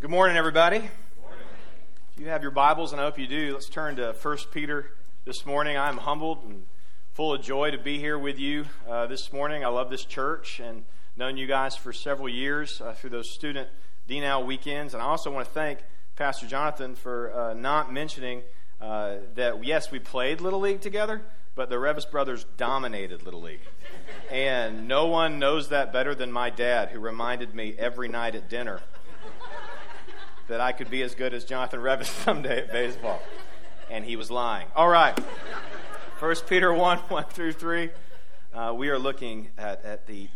Good morning, everybody. If you have your Bibles, and I hope you do, let's turn to 1 Peter this morning. I'm humbled and full of joy to be here with you uh, this morning. I love this church and known you guys for several years uh, through those student DNOW weekends. And I also want to thank Pastor Jonathan for uh, not mentioning uh, that, yes, we played Little League together, but the Revis brothers dominated Little League. And no one knows that better than my dad, who reminded me every night at dinner that I could be as good as Jonathan Revis someday at baseball. And he was lying. All right. 1 Peter 1 1 through 3. Uh, we are looking at, at the,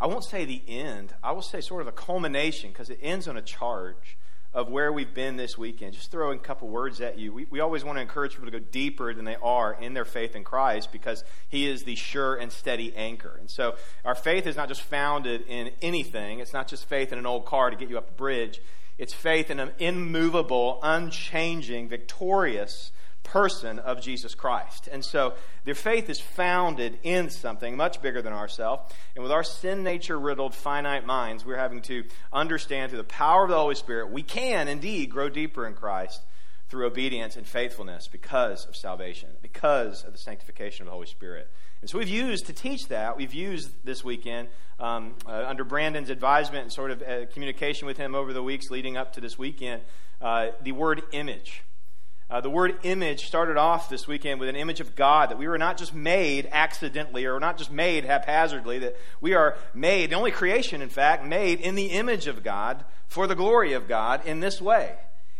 I won't say the end, I will say sort of a culmination because it ends on a charge of where we've been this weekend. Just throwing a couple words at you. We, we always want to encourage people to go deeper than they are in their faith in Christ because He is the sure and steady anchor. And so our faith is not just founded in anything, it's not just faith in an old car to get you up a bridge. It's faith in an immovable, unchanging, victorious person of Jesus Christ. And so their faith is founded in something much bigger than ourselves. And with our sin nature riddled, finite minds, we're having to understand through the power of the Holy Spirit, we can indeed grow deeper in Christ through obedience and faithfulness because of salvation, because of the sanctification of the Holy Spirit. And so we've used to teach that, we've used this weekend um, uh, under Brandon's advisement and sort of uh, communication with him over the weeks leading up to this weekend, uh, the word image. Uh, the word image started off this weekend with an image of God, that we were not just made accidentally or not just made haphazardly, that we are made, the only creation, in fact, made in the image of God for the glory of God in this way.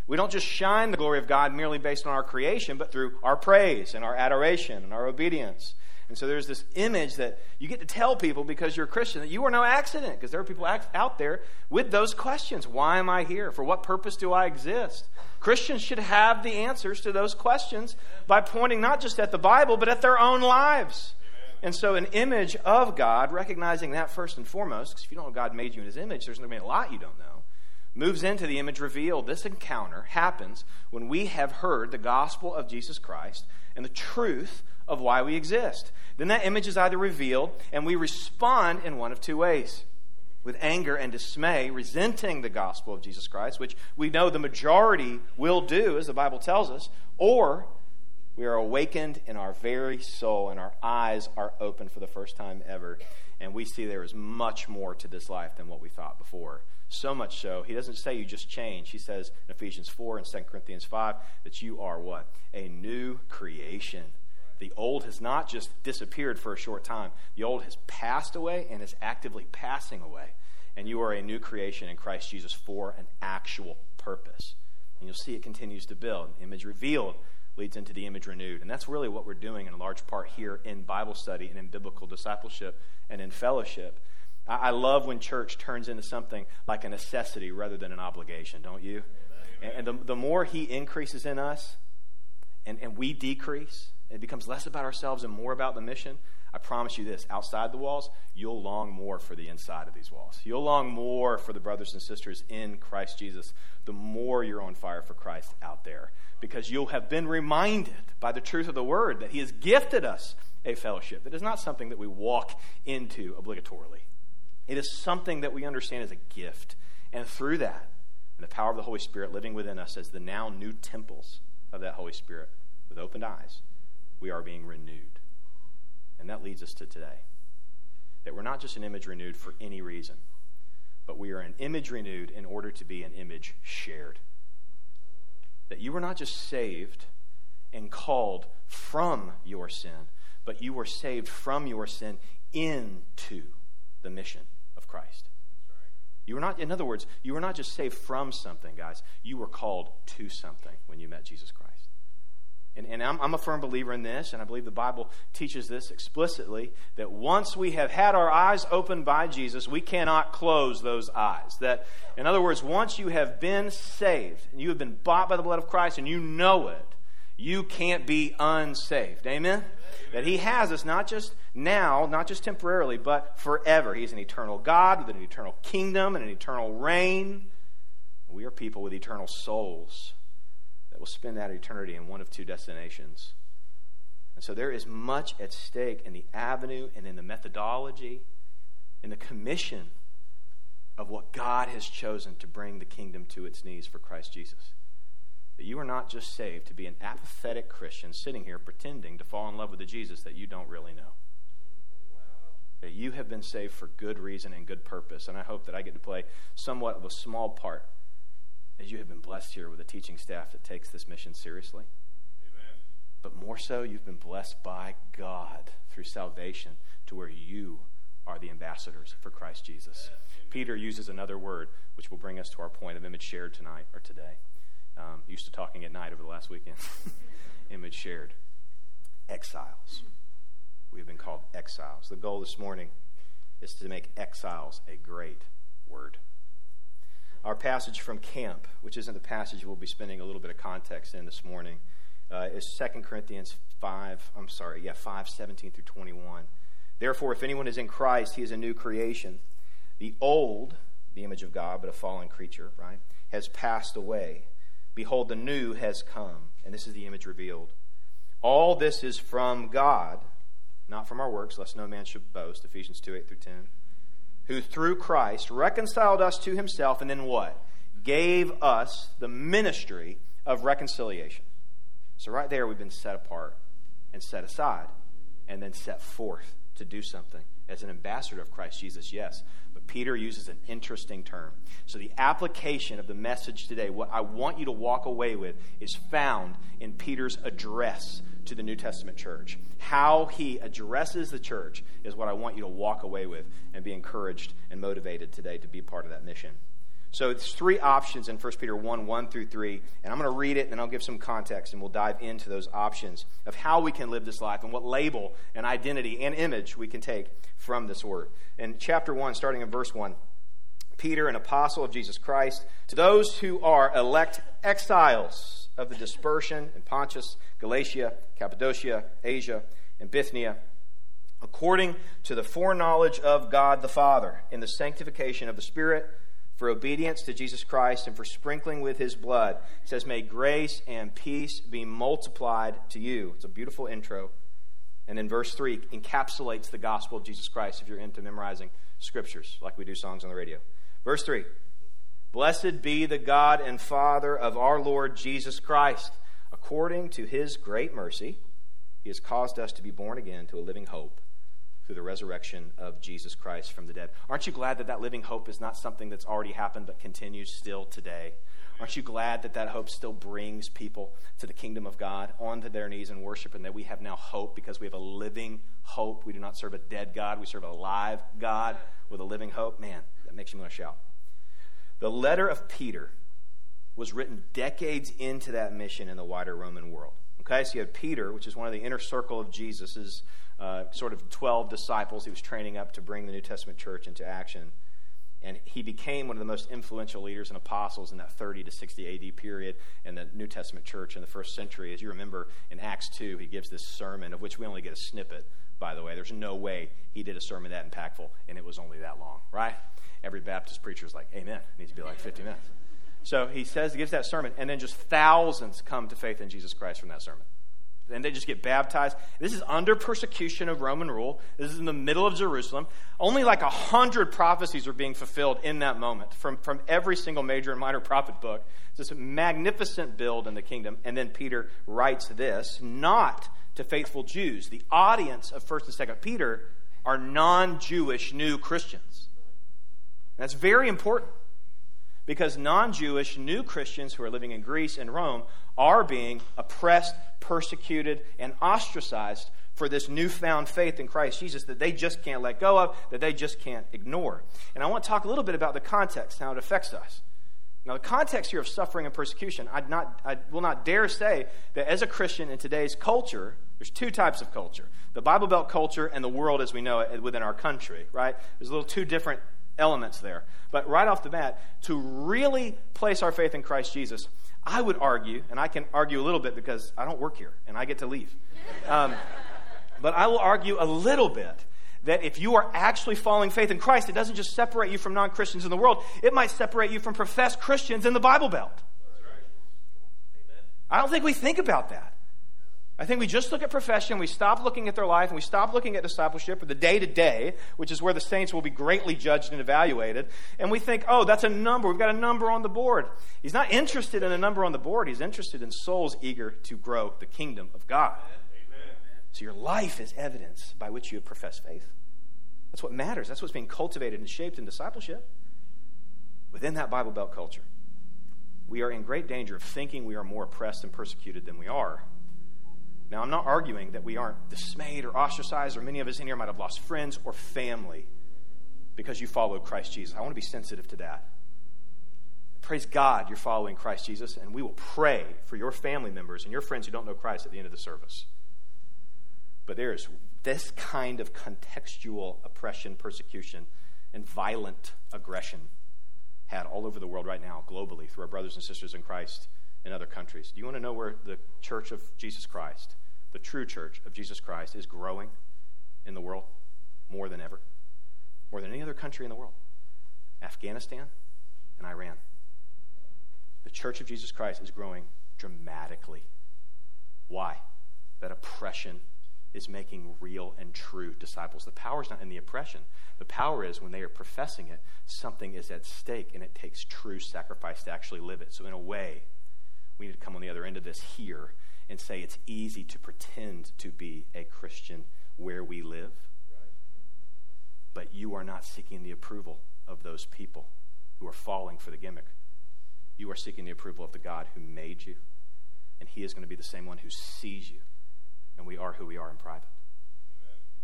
We don't just shine the glory of God merely based on our creation, but through our praise and our adoration and our obedience. And so there's this image that you get to tell people because you're a Christian that you are no accident, because there are people out there with those questions. Why am I here? For what purpose do I exist? Christians should have the answers to those questions by pointing not just at the Bible, but at their own lives. And so, an image of God, recognizing that first and foremost, because if you don't know God made you in His image, there's going to be a lot you don't know, moves into the image revealed. This encounter happens when we have heard the gospel of Jesus Christ and the truth of why we exist. Then that image is either revealed, and we respond in one of two ways with anger and dismay, resenting the gospel of Jesus Christ, which we know the majority will do, as the Bible tells us, or we are awakened in our very soul and our eyes are open for the first time ever, and we see there is much more to this life than what we thought before. So much so, he doesn't say you just change. He says in Ephesians 4 and 2 Corinthians 5 that you are what? A new creation the old has not just disappeared for a short time, the old has passed away and is actively passing away. And you are a new creation in Christ Jesus for an actual purpose. And you'll see it continues to build. Image revealed leads into the image renewed. And that's really what we're doing in large part here in Bible study and in biblical discipleship and in fellowship. I, love when church turns into something like a necessity rather than an obligation, don't you? And, the, the more He increases in us and, and we decrease, it becomes less about ourselves and more about the mission, I promise you this outside the walls, you'll long more for the inside of these walls. You'll long more for the brothers and sisters in Christ Jesus the more you're on fire for Christ out there. Because you'll have been reminded by the truth of the word that He has gifted us a fellowship that is not something that we walk into obligatorily. It is something that we understand as a gift. And through that, and the power of the Holy Spirit living within us as the now new temples of that Holy Spirit with opened eyes, we are being renewed. And that leads us to today. That we're not just an image renewed for any reason, but we are an image renewed in order to be an image shared. That you were not just saved and called from your sin, but you were saved from your sin into the mission of Christ. You were not, in other words, you were not just saved from something, guys. You were called to something when you met Jesus Christ. And, and I'm, I'm, a firm believer in this, and I believe the Bible teaches this explicitly that once we have had our eyes opened by Jesus, we cannot close those eyes. That, in other words, once you have been saved, and you have been bought by the blood of Christ, and you know it, you can't be unsaved. Amen? Amen? That He has us not just now, not just temporarily, but forever. He's an eternal God with an eternal kingdom and an eternal reign. We are people with eternal souls that will spend that eternity in one of two destinations. And so there is much at stake in the avenue and in the methodology, in the commission of what God has chosen to bring the kingdom to its knees for Christ Jesus. That you are not just saved to be an apathetic Christian sitting here pretending to fall in love with the Jesus that you don't really know. That you have been saved for good reason and good purpose. And I hope that I get to play somewhat of a small part as you have been blessed here with a teaching staff that takes this mission seriously. Amen. But more so, you've been blessed by God through salvation to where you are the ambassadors for Christ Jesus. Amen. Peter uses another word, which will bring us to our point of image shared tonight or today. Um, used to talking at night over the last weekend. image shared. Exiles. We have been called exiles. The goal this morning is to make exiles a great word. Our passage from camp, which isn't the passage we'll be spending a little bit of context in this morning, uh, is 2 Corinthians 5, I'm sorry, yeah, 5, 17 through 21. Therefore, if anyone is in Christ, he is a new creation. The old, the image of God, but a fallen creature, right, has passed away. Behold, the new has come. And this is the image revealed. All this is from God, not from our works, lest no man should boast. Ephesians 2 8 through 10. Who through Christ reconciled us to himself, and then what? Gave us the ministry of reconciliation. So, right there, we've been set apart and set aside, and then set forth to do something as an ambassador of Christ Jesus, yes. But Peter uses an interesting term. So, the application of the message today, what I want you to walk away with, is found in Peter's address to the New Testament church. How he addresses the church is what I want you to walk away with and be encouraged and motivated today to be part of that mission. So it's three options in 1 Peter 1 1 through 3. And I'm going to read it and then I'll give some context and we'll dive into those options of how we can live this life and what label and identity and image we can take from this word. In chapter 1, starting in verse 1, Peter, an apostle of Jesus Christ, to those who are elect exiles of the dispersion in Pontus, Galatia, Cappadocia, Asia, and Bithynia, according to the foreknowledge of God the Father, in the sanctification of the Spirit for obedience to Jesus Christ and for sprinkling with his blood. It says, May grace and peace be multiplied to you. It's a beautiful intro. And then verse 3 encapsulates the gospel of Jesus Christ if you're into memorizing scriptures, like we do songs on the radio. Verse 3 Blessed be the God and Father of our Lord Jesus Christ. According to his great mercy, he has caused us to be born again to a living hope through the resurrection of Jesus Christ from the dead. Aren't you glad that that living hope is not something that's already happened but continues still today? Aren't you glad that that hope still brings people to the kingdom of God onto their knees and worship, and that we have now hope because we have a living hope? We do not serve a dead God, we serve a live God with a living hope. Man, that makes me want to shout. The letter of Peter was written decades into that mission in the wider Roman world. Okay, so you had Peter, which is one of the inner circle of Jesus's uh, sort of 12 disciples he was training up to bring the New Testament church into action. And he became one of the most influential leaders and apostles in that 30 to 60 AD period in the New Testament church in the first century. As you remember in Acts 2, he gives this sermon, of which we only get a snippet, by the way. There's no way he did a sermon that impactful, and it was only that long, right? Every Baptist preacher is like, Amen. It needs to be like 50 minutes. So he says, he gives that sermon, and then just thousands come to faith in Jesus Christ from that sermon and they just get baptized. This is under persecution of Roman rule. This is in the middle of Jerusalem. Only like a hundred prophecies are being fulfilled in that moment from, from every single major and minor prophet book. It's this magnificent build in the kingdom. And then Peter writes this, not to faithful Jews. The audience of 1st and 2nd Peter are non Jewish new Christians. that's very important because non Jewish new Christians who are living in Greece and Rome are being oppressed, persecuted, and ostracized for this newfound faith in Christ Jesus that they just can't let go of, that they just can't ignore. And I want to talk a little bit about the context, how it affects us. Now, the context here of suffering and persecution, I'd not, I will not dare say that as a Christian in today's culture, there's two types of culture the Bible Belt culture and the world as we know it within our country, right? There's a little two different elements there. But right off the bat, to really place our faith in Christ Jesus, I would argue, and I can argue a little bit because I don't work here and I get to leave. Um, but I will argue a little bit that if you are actually following faith in Christ, it doesn't just separate you from non Christians in the world, it might separate you from professed Christians in the Bible Belt. I don't think we think about that. I think we just look at profession, we stop looking at their life, and we stop looking at discipleship or the day to day, which is where the saints will be greatly judged and evaluated, and we think, oh, that's a number. We've got a number on the board. He's not interested in a number on the board, he's interested in souls eager to grow the kingdom of God. Amen. So your life is evidence by which you have professed faith. That's what matters. That's what's being cultivated and shaped in discipleship within that Bible Belt culture. We are in great danger of thinking we are more oppressed and persecuted than we are now, I'm not arguing that we aren't dismayed or ostracized, or many of us in here might have lost friends or family because you followed Christ Jesus. I want to be sensitive to that. Praise God you're following Christ Jesus, and we will pray for your family members and your friends who don't know Christ at the end of the service. But there is this kind of contextual oppression, persecution, and violent aggression had all over the world right now, globally, through our brothers and sisters in Christ in other countries. Do you want to know where the church of Jesus Christ, the true church of Jesus Christ, is growing in the world more than ever? More than any other country in the world? Afghanistan and Iran. The church of Jesus Christ is growing dramatically. Why? That oppression is making real and true disciples. The power is not in the oppression. The power is when they are professing it, something is at stake, and it takes true sacrifice to actually live it. So, in a way, we need to come on the other end of this here and say it's easy to pretend to be a Christian where we live, but you are not seeking the approval of those people who are falling for the gimmick. You are seeking the approval of the God who made you, and He is going to be the same one who sees you, and we are who we are in private.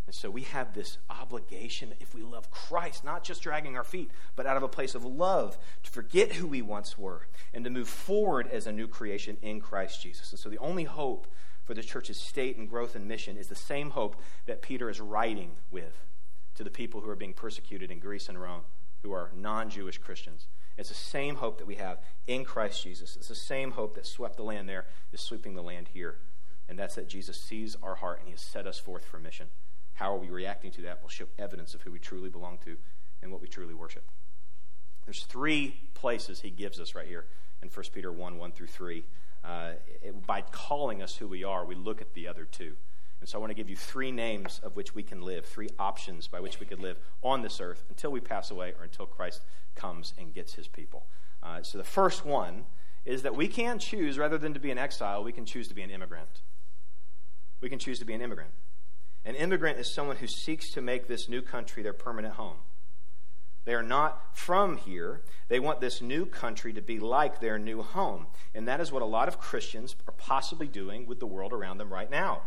And so we have this obligation, if we love Christ, not just dragging our feet, but out of a place of love, to forget who we once were and to move forward as a new creation in Christ Jesus. And so the only hope for the church's state and growth and mission is the same hope that Peter is writing with to the people who are being persecuted in Greece and Rome, who are non Jewish Christians. It's the same hope that we have in Christ Jesus. It's the same hope that swept the land there, is sweeping the land here. And that's that Jesus sees our heart and he has set us forth for mission. How are we reacting to that will show evidence of who we truly belong to and what we truly worship. There's three places he gives us right here in 1 Peter 1 1 through 3. Uh, it, by calling us who we are, we look at the other two. And so I want to give you three names of which we can live, three options by which we could live on this earth until we pass away or until Christ comes and gets his people. Uh, so the first one is that we can choose, rather than to be an exile, we can choose to be an immigrant. We can choose to be an immigrant. An immigrant is someone who seeks to make this new country their permanent home. They are not from here. They want this new country to be like their new home. And that is what a lot of Christians are possibly doing with the world around them right now.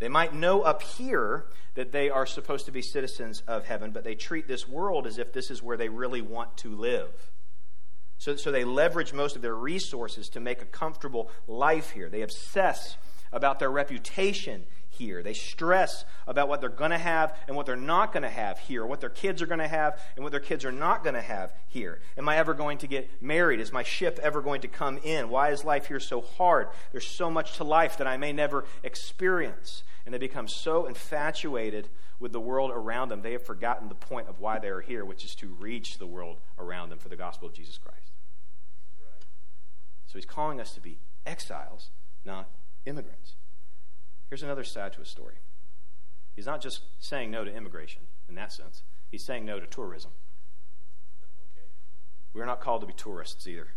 They might know up here that they are supposed to be citizens of heaven, but they treat this world as if this is where they really want to live. So, so they leverage most of their resources to make a comfortable life here. They obsess about their reputation here. They stress about what they're going to have and what they're not going to have here, what their kids are going to have and what their kids are not going to have here. Am I ever going to get married? Is my ship ever going to come in? Why is life here so hard? There's so much to life that I may never experience. And they become so infatuated with the world around them, they have forgotten the point of why they are here, which is to reach the world around them for the gospel of Jesus Christ. So he's calling us to be exiles, not immigrants. Here's another side to his story. He's not just saying no to immigration in that sense, he's saying no to tourism. We're not called to be tourists either.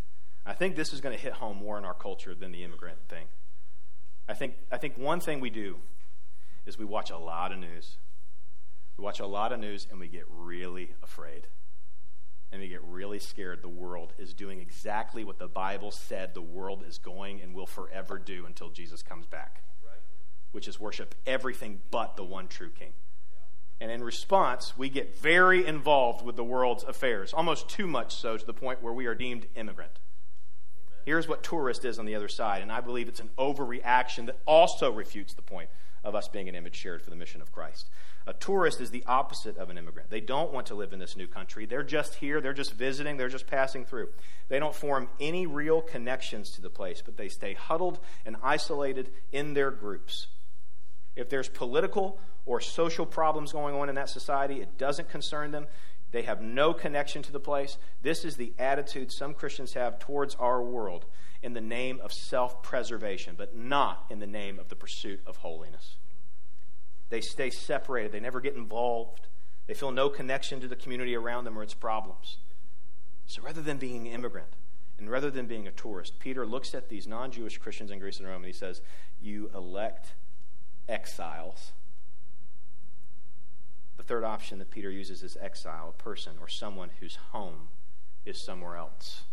I think this is going to hit home more in our culture than the immigrant thing. I think, I think one thing we do is we watch a lot of news. We watch a lot of news and we get really afraid. And we get really scared the world is doing exactly what the Bible said the world is going and will forever do until Jesus comes back which is worship everything but the one true King. And in response, we get very involved with the world's affairs, almost too much so to the point where we are deemed immigrant. Here's what tourist is on the other side, and I believe it's an overreaction that also refutes the point of us being an image shared for the mission of Christ. A tourist is the opposite of an immigrant. They don't want to live in this new country. They're just here, they're just visiting, they're just passing through. They don't form any real connections to the place, but they stay huddled and isolated in their groups. If there's political or social problems going on in that society, it doesn't concern them. They have no connection to the place. This is the attitude some Christians have towards our world in the name of self preservation, but not in the name of the pursuit of holiness. They stay separated, they never get involved, they feel no connection to the community around them or its problems. So rather than being an immigrant, and rather than being a tourist, Peter looks at these non Jewish Christians in Greece and Rome and he says, You elect exiles. The third option that Peter uses is exile, a person or someone whose home is somewhere else.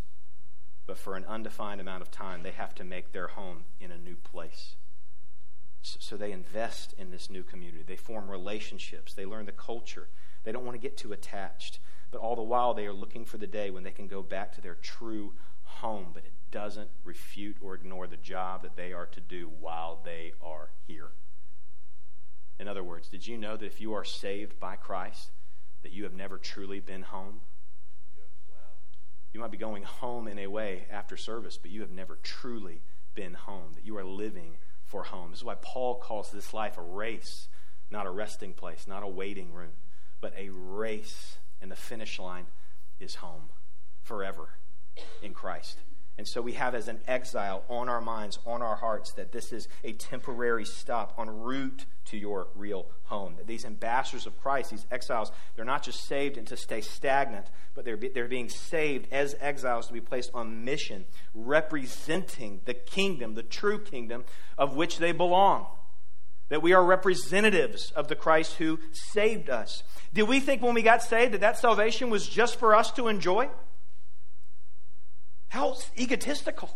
But for an undefined amount of time, they have to make their home in a new place. So they invest in this new community. They form relationships. They learn the culture. They don't want to get too attached. But all the while, they are looking for the day when they can go back to their true home, but it doesn't refute or ignore the job that they are to do while they are here. In other words, did you know that if you are saved by Christ, that you have never truly been home? You might be going home in a way after service, but you have never truly been home, that you are living for home. This is why Paul calls this life a race, not a resting place, not a waiting room, but a race. And the finish line is home forever in Christ. And so we have as an exile on our minds, on our hearts, that this is a temporary stop en route to your real home. That these ambassadors of Christ, these exiles, they're not just saved and to stay stagnant, but they're, be, they're being saved as exiles to be placed on mission, representing the kingdom, the true kingdom of which they belong. That we are representatives of the Christ who saved us. Did we think when we got saved that that salvation was just for us to enjoy? How egotistical.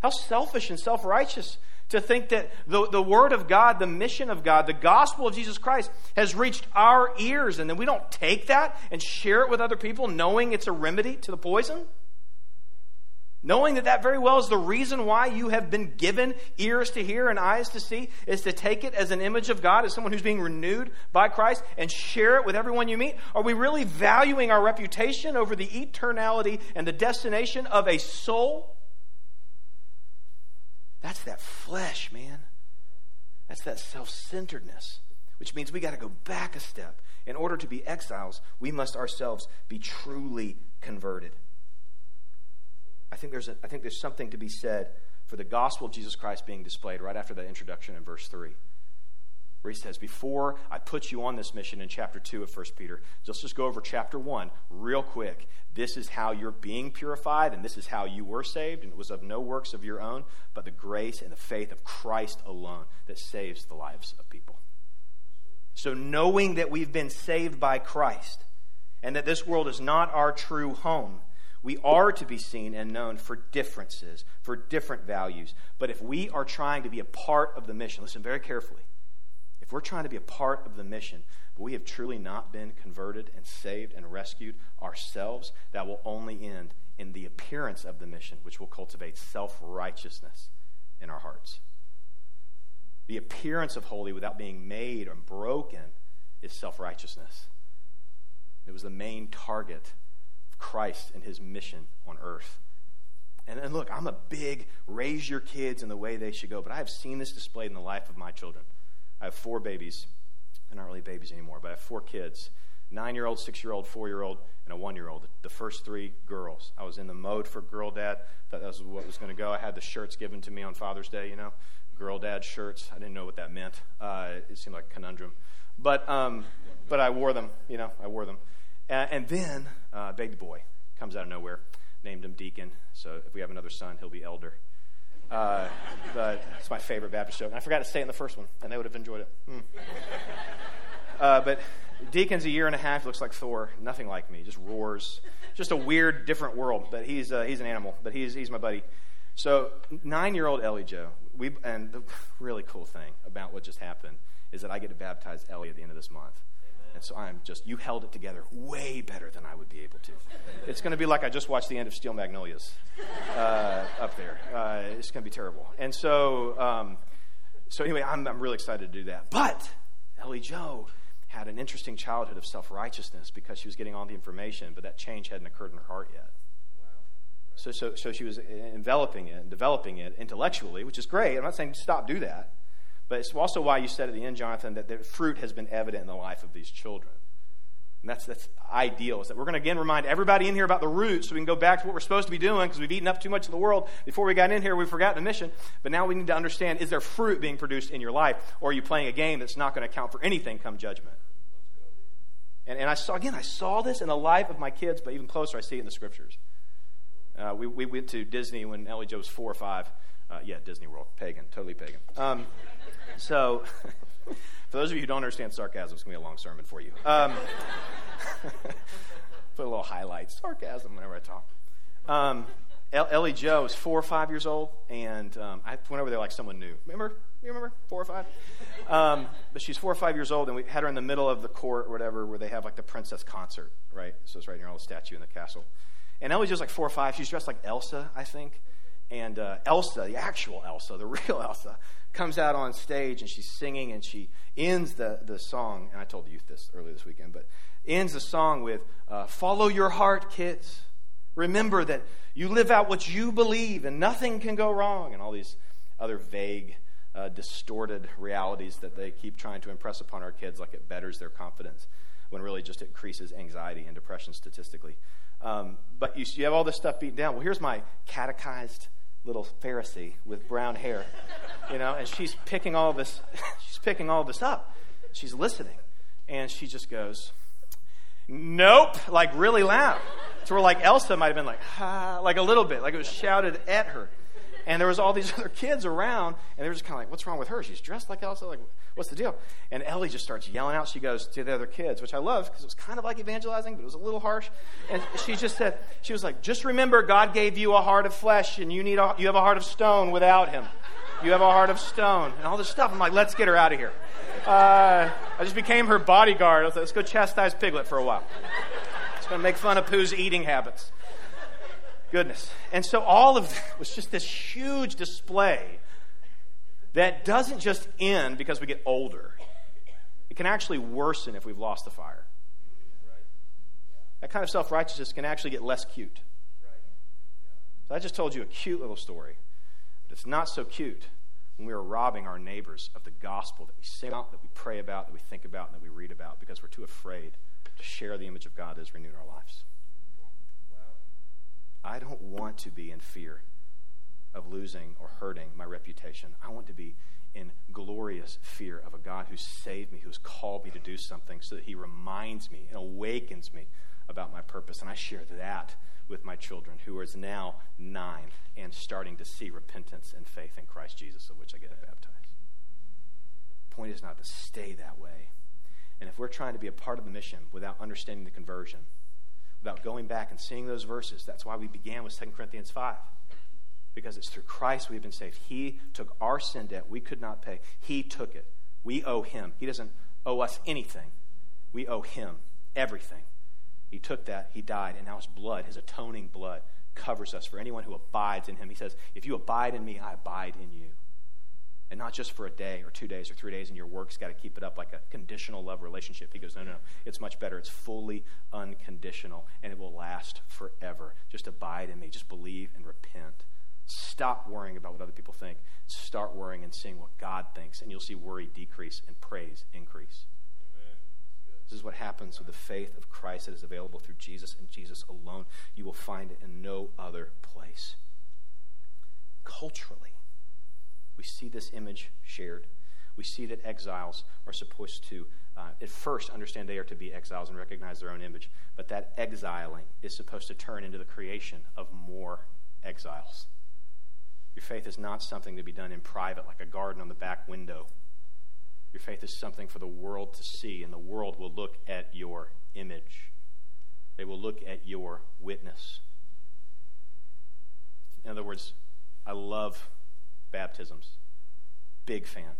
How selfish and self righteous to think that the, the Word of God, the mission of God, the gospel of Jesus Christ has reached our ears, and then we don't take that and share it with other people, knowing it's a remedy to the poison? Knowing that that very well is the reason why you have been given ears to hear and eyes to see, is to take it as an image of God, as someone who's being renewed by Christ, and share it with everyone you meet? Are we really valuing our reputation over the eternality and the destination of a soul? That's that flesh, man. That's that self centeredness, which means we got to go back a step. In order to be exiles, we must ourselves be truly converted. I think there's, a, I think there's something to be said for the gospel of Jesus Christ being displayed right after that introduction in verse 3 where he says, Before I put you on this mission in chapter 2 of 1 Peter, let's just go over chapter 1 real quick. This is how you're being purified, and this is how you were saved, and it was of no works of your own, but the grace and the faith of Christ alone that saves the lives of people. So, knowing that we've been saved by Christ, and that this world is not our true home, we are to be seen and known for differences, for different values. But if we are trying to be a part of the mission, listen very carefully if we're trying to be a part of the mission, but we have truly not been converted and saved and rescued ourselves, that will only end in the appearance of the mission, which will cultivate self righteousness in our hearts. The appearance of holy without being made or broken is self righteousness. It was the main target Christ and his mission on earth. And, and look, I'm a big raise your kids in the way they should go, but I have seen this displayed in the life of my children. I have four babies. They're not really babies anymore, but I have four kids nine year old, six year old, four year old, and a one year old. The first three girls. I was in the mode for girl dad. That was what was going to go. I had the shirts given to me on Father's Day, you know, girl dad shirts. I didn't know what that meant. Uh, it seemed like a conundrum. But, um, but I wore them, you know, I wore them. And, and then uh, baby boy comes out of nowhere. Named him Deacon. So if we have another son, he'll be elder. Uh, but it's my favorite Baptist joke. And I forgot to say it in the first one, and they would have enjoyed it. Mm. Uh, but Deacon's a year and a half, looks like Thor, nothing like me, just roars. Just a weird, different world. But he's, uh, he's an animal, but he's, he's my buddy. So, nine year old Ellie Joe, we, and the really cool thing about what just happened is that I get to baptize Ellie at the end of this month. And so I'm just, you held it together way better than I would be able to. It's going to be like I just watched the end of Steel Magnolias uh, up there. Uh, it's going to be terrible. And so, um, so anyway, I'm, I'm really excited to do that. But Ellie Joe had an interesting childhood of self righteousness because she was getting all the information, but that change hadn't occurred in her heart yet. So, so, so she was enveloping it and developing it intellectually, which is great. I'm not saying stop, do that. But it's also why you said at the end, Jonathan, that the fruit has been evident in the life of these children. And that's, that's ideal. Is that we're going to again remind everybody in here about the roots so we can go back to what we're supposed to be doing because we've eaten up too much of the world before we got in here. We've forgotten the mission. But now we need to understand is there fruit being produced in your life or are you playing a game that's not going to count for anything come judgment? And, and I saw, again, I saw this in the life of my kids, but even closer, I see it in the scriptures. Uh, we, we went to Disney when Ellie Jo was four or five. Uh, yeah, Disney World. Pagan, totally pagan. Um, so. For those of you who don't understand sarcasm, it's going to be a long sermon for you. Um, put a little highlight, sarcasm whenever I talk. Um, Ellie Joe is four or five years old, and um, I went over there like someone new. Remember? You remember? Four or five? Um, but she's four or five years old, and we had her in the middle of the court or whatever where they have like the princess concert, right? So it's right near all the statue in the castle. And Ellie's just like four or five. She's dressed like Elsa, I think. And uh, Elsa, the actual Elsa, the real Elsa, comes out on stage and she's singing and she ends the, the song. And I told the youth this earlier this weekend, but ends the song with uh, Follow your heart, kids. Remember that you live out what you believe and nothing can go wrong. And all these other vague, uh, distorted realities that they keep trying to impress upon our kids like it betters their confidence when really just increases anxiety and depression statistically. Um, but you, you have all this stuff beaten down. Well, here's my catechized little Pharisee with brown hair, you know, and she's picking all this, she's picking all this up. She's listening, and she just goes, "Nope," like really loud, to where like Elsa might have been like, "Ha," like a little bit, like it was shouted at her. And there was all these other kids around, and they were just kind of like, "What's wrong with her? She's dressed like Elsa. Like, what's the deal?" And Ellie just starts yelling out. She goes to the other kids, which I love because it was kind of like evangelizing, but it was a little harsh. And she just said, "She was like, just remember, God gave you a heart of flesh, and you need a, you have a heart of stone without Him. You have a heart of stone, and all this stuff." I'm like, "Let's get her out of here." Uh, I just became her bodyguard. I was like, "Let's go chastise Piglet for a while." It's going to make fun of Pooh's eating habits goodness. And so all of that was just this huge display that doesn't just end because we get older. It can actually worsen if we've lost the fire. That kind of self righteousness can actually get less cute. So I just told you a cute little story, but it's not so cute when we are robbing our neighbors of the gospel that we sing about, that we pray about, that we think about, and that we read about because we're too afraid to share the image of God that has renewed our lives. I don't want to be in fear of losing or hurting my reputation. I want to be in glorious fear of a God who saved me, who has called me to do something so that he reminds me and awakens me about my purpose. And I share that with my children, who is now nine and starting to see repentance and faith in Christ Jesus, of which I get baptized. Point is not to stay that way. And if we're trying to be a part of the mission without understanding the conversion, without going back and seeing those verses. That's why we began with 2 Corinthians 5. Because it's through Christ we've been saved. He took our sin debt we could not pay. He took it. We owe him. He doesn't owe us anything. We owe him everything. He took that, he died, and now his blood, his atoning blood, covers us for anyone who abides in him. He says, If you abide in me, I abide in you and not just for a day or two days or three days, and your work's got to keep it up like a conditional love relationship. He goes, no, no, no. It's much better. It's fully unconditional, and it will last forever. Just abide in me. Just believe and repent. Stop worrying about what other people think. Start worrying and seeing what God thinks, and you'll see worry decrease and praise increase. This is what happens with the faith of Christ that is available through Jesus and Jesus alone. You will find it in no other place. Culturally, we see this image shared. We see that exiles are supposed to, uh, at first, understand they are to be exiles and recognize their own image, but that exiling is supposed to turn into the creation of more exiles. Your faith is not something to be done in private, like a garden on the back window. Your faith is something for the world to see, and the world will look at your image. They will look at your witness. In other words, I love baptisms. Big fan.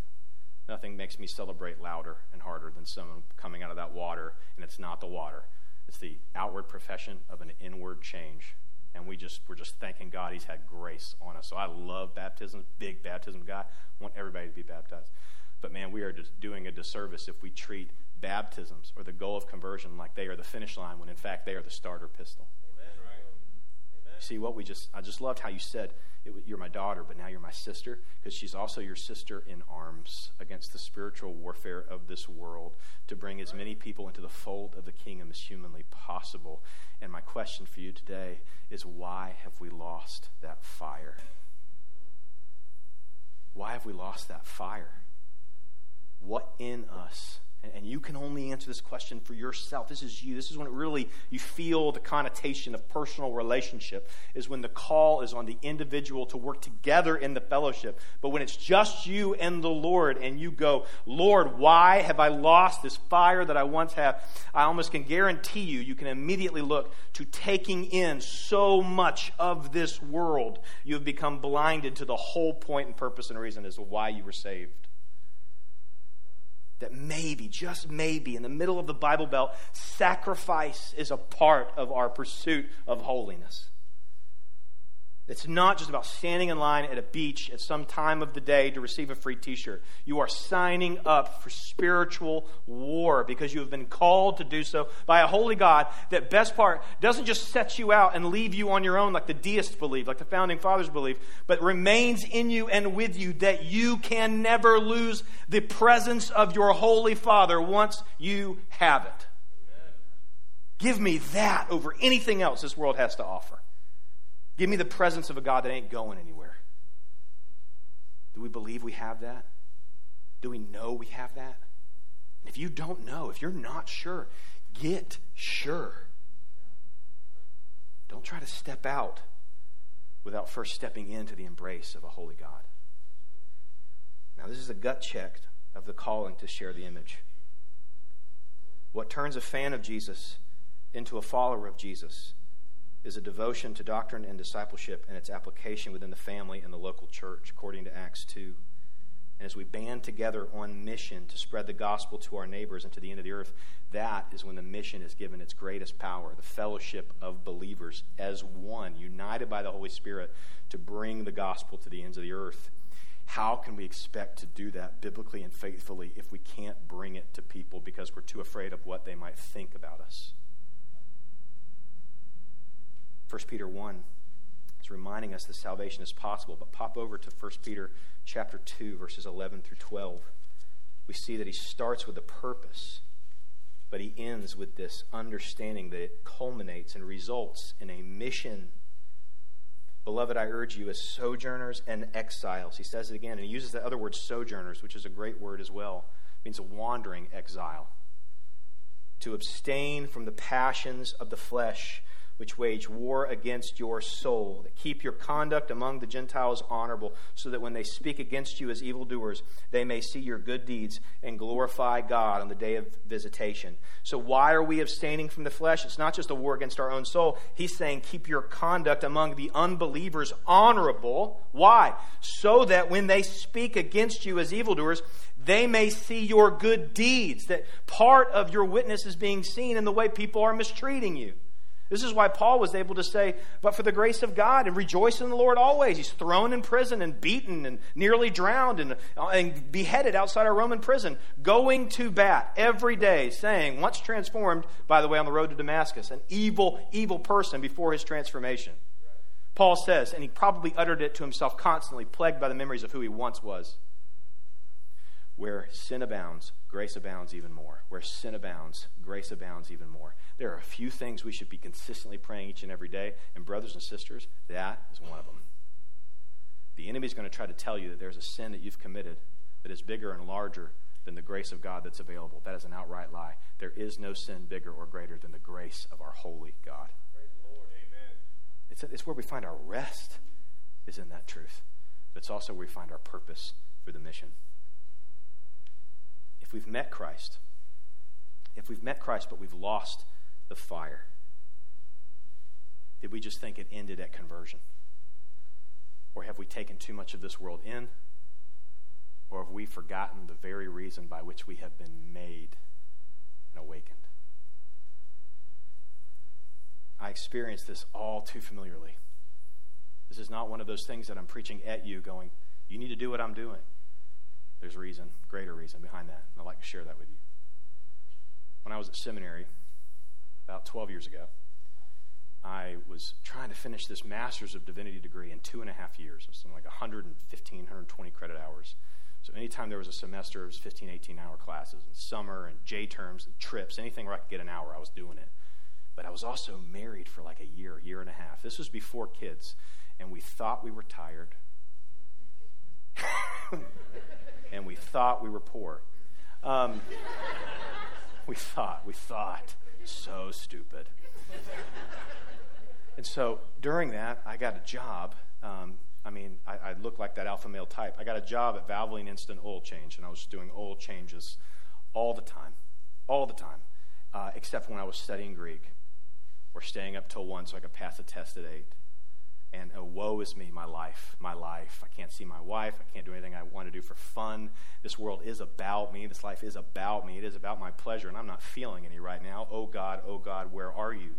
Nothing makes me celebrate louder and harder than someone coming out of that water, and it's not the water. It's the outward profession of an inward change. And we just we're just thanking God He's had grace on us. So I love baptism, big baptism guy. I want everybody to be baptized. But man, we are doing a disservice if we treat baptisms or the goal of conversion like they are the finish line when in fact they are the starter pistol. See what we just, I just loved how you said, it, you're my daughter, but now you're my sister, because she's also your sister in arms against the spiritual warfare of this world to bring as many people into the fold of the kingdom as humanly possible. And my question for you today is why have we lost that fire? Why have we lost that fire? What in us and you can only answer this question for yourself. This is you. This is when it really you feel the connotation of personal relationship is when the call is on the individual to work together in the fellowship. But when it's just you and the Lord and you go, "Lord, why have I lost this fire that I once had?" I almost can guarantee you you can immediately look to taking in so much of this world. You have become blinded to the whole point and purpose and reason as to why you were saved that maybe, just maybe, in the middle of the Bible Belt, sacrifice is a part of our pursuit of holiness. It's not just about standing in line at a beach at some time of the day to receive a free t shirt. You are signing up for spiritual war because you have been called to do so by a holy God that, best part, doesn't just set you out and leave you on your own like the deists believe, like the founding fathers believe, but remains in you and with you that you can never lose the presence of your holy Father once you have it. Give me that over anything else this world has to offer. Give me the presence of a God that ain't going anywhere. Do we believe we have that? Do we know we have that? And if you don't know, if you're not sure, get sure. Don't try to step out without first stepping into the embrace of a holy God. Now, this is a gut check of the calling to share the image. What turns a fan of Jesus into a follower of Jesus is a devotion to doctrine and discipleship and its application within the family and the local church, according to Acts 2. And as we band together on mission to spread the gospel to our neighbors and to the end of the earth, that is when the mission is given its greatest power the fellowship of believers as one, united by the Holy Spirit to bring the gospel to the ends of the earth. How can we expect to do that biblically and faithfully if we can't bring it to people because we're too afraid of what they might think about us? 1 Peter 1 is reminding us that salvation is possible. But pop over to 1 Peter chapter 2, verses 11 through 12. We see that he starts with a purpose, but he ends with this understanding that it culminates and results in a mission. Beloved, I urge you as sojourners and exiles. He says it again, and he uses the other word sojourners, which is a great word as well. It means a wandering exile. To abstain from the passions of the flesh which wage war against your soul, that keep your conduct among the Gentiles honorable, so that when they speak against you as evildoers, they may see your good deeds and glorify God on the day of visitation. So, why are we abstaining from the flesh? It's not just a war against our own soul. He's saying, keep your conduct among the unbelievers honorable. Why? So that when they speak against you as evildoers, they may see your good deeds, that part of your witness is being seen in the way people are mistreating you. This is why Paul was able to say, But for the grace of God, and rejoice in the Lord always. He's thrown in prison and beaten and nearly drowned and, uh, and beheaded outside a Roman prison, going to bat every day, saying, once transformed, by the way, on the road to Damascus, an evil, evil person before his transformation. Paul says, and he probably uttered it to himself constantly, plagued by the memories of who he once was. Where sin abounds, grace abounds even more. Where sin abounds, grace abounds even more. There are a few things we should be consistently praying each and every day, and brothers and sisters, that is one of them. The enemy is going to try to tell you that there's a sin that you've committed that is bigger and larger than the grace of God that's available. That is an outright lie. There is no sin bigger or greater than the grace of our holy God. It's, it's where we find our rest, is in that truth. But it's also where we find our purpose for the mission. If we've met Christ, if we've met Christ but we've lost the fire? Did we just think it ended at conversion? Or have we taken too much of this world in? Or have we forgotten the very reason by which we have been made and awakened? I experience this all too familiarly. This is not one of those things that I'm preaching at you, going, you need to do what I'm doing. There's reason, greater reason behind that. And I'd like to share that with you. When I was at seminary, about 12 years ago. I was trying to finish this Master's of Divinity degree in two and a half years. It was something like 115, 120 credit hours. So anytime there was a semester, it was 15, 18 hour classes, and summer and J terms and trips, anything where I could get an hour, I was doing it. But I was also married for like a year, year and a half. This was before kids, and we thought we were tired. and we thought we were poor. Um, we thought, we thought. So stupid. and so during that, I got a job. Um, I mean, I, I looked like that alpha male type. I got a job at Valvoline Instant Oil Change, and I was doing oil changes all the time, all the time, uh, except when I was studying Greek or staying up till one so I could pass a test at eight. And oh, woe is me, my life, my life. I can't see my wife. I can't do anything I want to do for fun. This world is about me. This life is about me. It is about my pleasure, and I'm not feeling any right now. Oh God, oh God, where are you?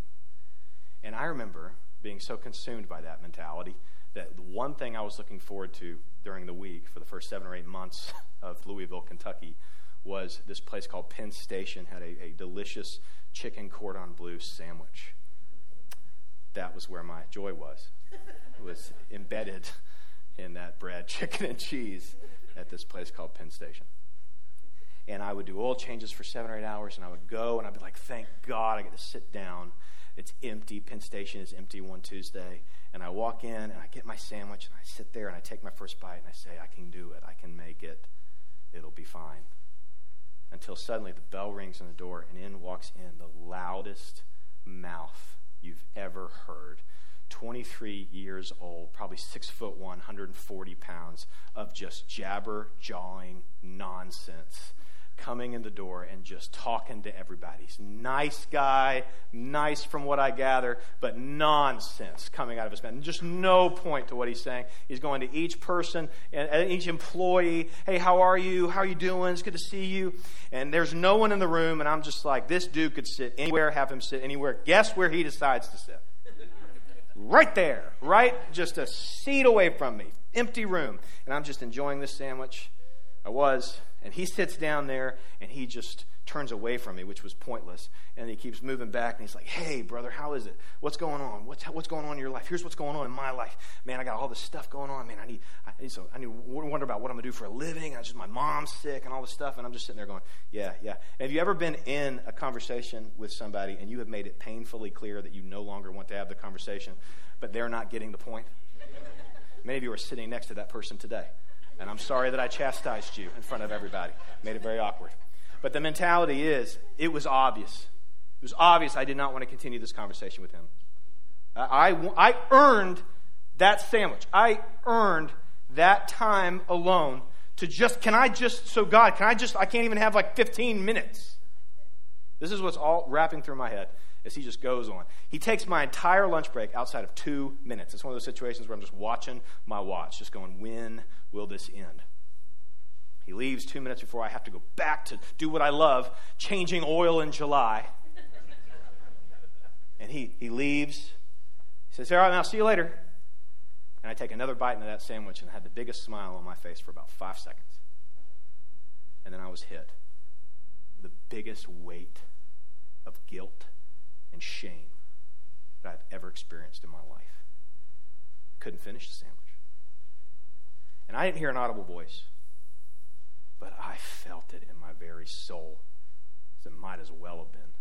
And I remember being so consumed by that mentality that the one thing I was looking forward to during the week for the first seven or eight months of Louisville, Kentucky, was this place called Penn Station had a, a delicious chicken cordon bleu sandwich. That was where my joy was. It was embedded in that bread, chicken, and cheese at this place called Penn Station. And I would do oil changes for seven or eight hours, and I would go, and I'd be like, thank God I get to sit down. It's empty. Penn Station is empty one Tuesday. And I walk in, and I get my sandwich, and I sit there, and I take my first bite, and I say, I can do it. I can make it. It'll be fine. Until suddenly the bell rings on the door, and in walks in the loudest mouth you've ever heard. 23 years old, probably six foot one, 140 pounds of just jabber jawing nonsense coming in the door and just talking to everybody. He's nice guy, nice from what I gather, but nonsense coming out of his mouth. Just no point to what he's saying. He's going to each person and each employee, hey, how are you? How are you doing? It's good to see you. And there's no one in the room, and I'm just like, this dude could sit anywhere, have him sit anywhere. Guess where he decides to sit? right there, right? Just a seat away from me. Empty room. And I'm just enjoying this sandwich. I was. And he sits down there and he just turns away from me, which was pointless. And he keeps moving back and he's like, Hey, brother, how is it? What's going on? What's, what's going on in your life? Here's what's going on in my life. Man, I got all this stuff going on. Man, I need, I need, so I need to wonder about what I'm going to do for a living. I just, my mom's sick and all this stuff. And I'm just sitting there going, Yeah, yeah. And have you ever been in a conversation with somebody and you have made it painfully clear that you no longer want to have the conversation, but they're not getting the point? Many of you are sitting next to that person today. And I'm sorry that I chastised you in front of everybody. Made it very awkward. But the mentality is, it was obvious. It was obvious I did not want to continue this conversation with him. I, I earned that sandwich. I earned that time alone to just, can I just, so God, can I just, I can't even have like 15 minutes. This is what's all wrapping through my head as he just goes on. He takes my entire lunch break outside of two minutes. It's one of those situations where I'm just watching my watch, just going, when will this end? He leaves two minutes before I have to go back to do what I love, changing oil in July. and he, he leaves. He says, All right, now see you later. And I take another bite into that sandwich and had the biggest smile on my face for about five seconds. And then I was hit. The biggest weight of guilt and shame that I've ever experienced in my life. Couldn't finish the sandwich. And I didn't hear an audible voice, but I felt it in my very soul, as it might as well have been.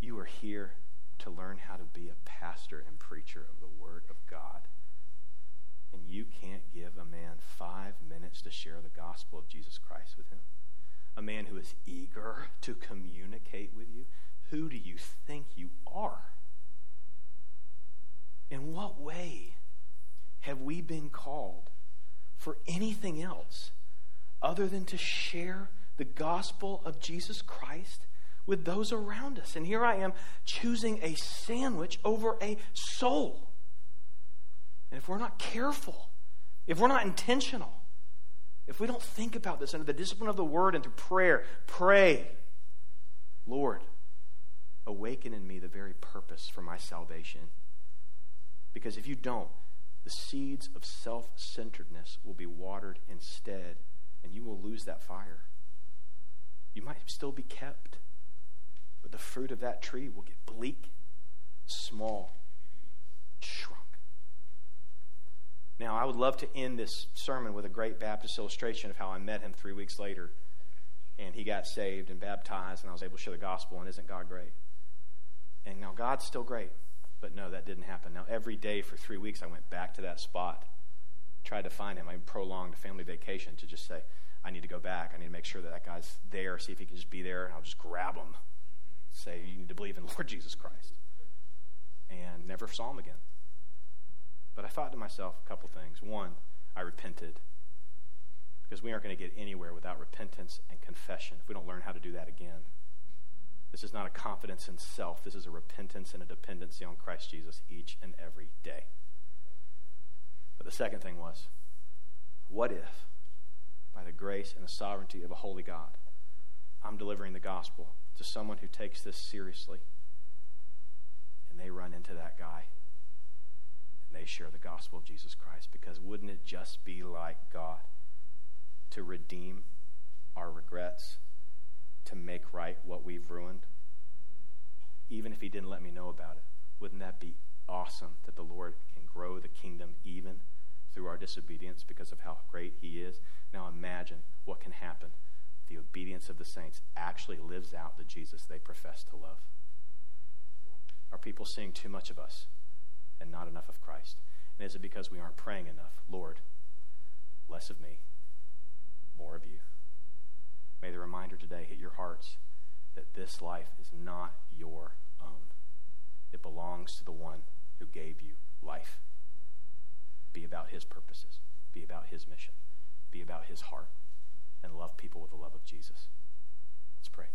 You are here to learn how to be a pastor and preacher of the Word of God. And you can't give a man five minutes to share the gospel of Jesus Christ with him. A man who is eager to communicate with you. Who do you think you are? In what way have we been called for anything else other than to share the gospel of Jesus Christ with those around us? And here I am choosing a sandwich over a soul. And if we're not careful, if we're not intentional, if we don't think about this under the discipline of the word and through prayer, pray, Lord, awaken in me the very purpose for my salvation. Because if you don't, the seeds of self centeredness will be watered instead, and you will lose that fire. You might still be kept, but the fruit of that tree will get bleak small, shrunk. Now, I would love to end this sermon with a great Baptist illustration of how I met him three weeks later, and he got saved and baptized, and I was able to share the gospel, and isn't God great? And now God's still great, but no, that didn't happen. Now, every day for three weeks, I went back to that spot, tried to find him. I prolonged a family vacation to just say, I need to go back. I need to make sure that that guy's there, see if he can just be there, and I'll just grab him. Say, you need to believe in Lord Jesus Christ. And never saw him again. But I thought to myself a couple things. One, I repented. Because we aren't going to get anywhere without repentance and confession if we don't learn how to do that again. This is not a confidence in self. This is a repentance and a dependency on Christ Jesus each and every day. But the second thing was, what if, by the grace and the sovereignty of a holy God, I'm delivering the gospel to someone who takes this seriously and they run into that guy and they share the gospel of Jesus Christ? Because wouldn't it just be like God to redeem our regrets, to make right what we've ruined? Even if He didn't let me know about it, wouldn't that be awesome that the Lord can grow the kingdom even through our disobedience because of how great He is? Now imagine what can happen. The obedience of the saints actually lives out the Jesus they profess to love. Are people seeing too much of us? and not enough of Christ? And is it because we aren't praying enough? Lord, less of me, more of you. May the reminder today hit your hearts that this life is not your own. It belongs to the one who gave you life. Be about his purposes, be about his mission, be about his heart, and love people with the love of Jesus. Let's pray.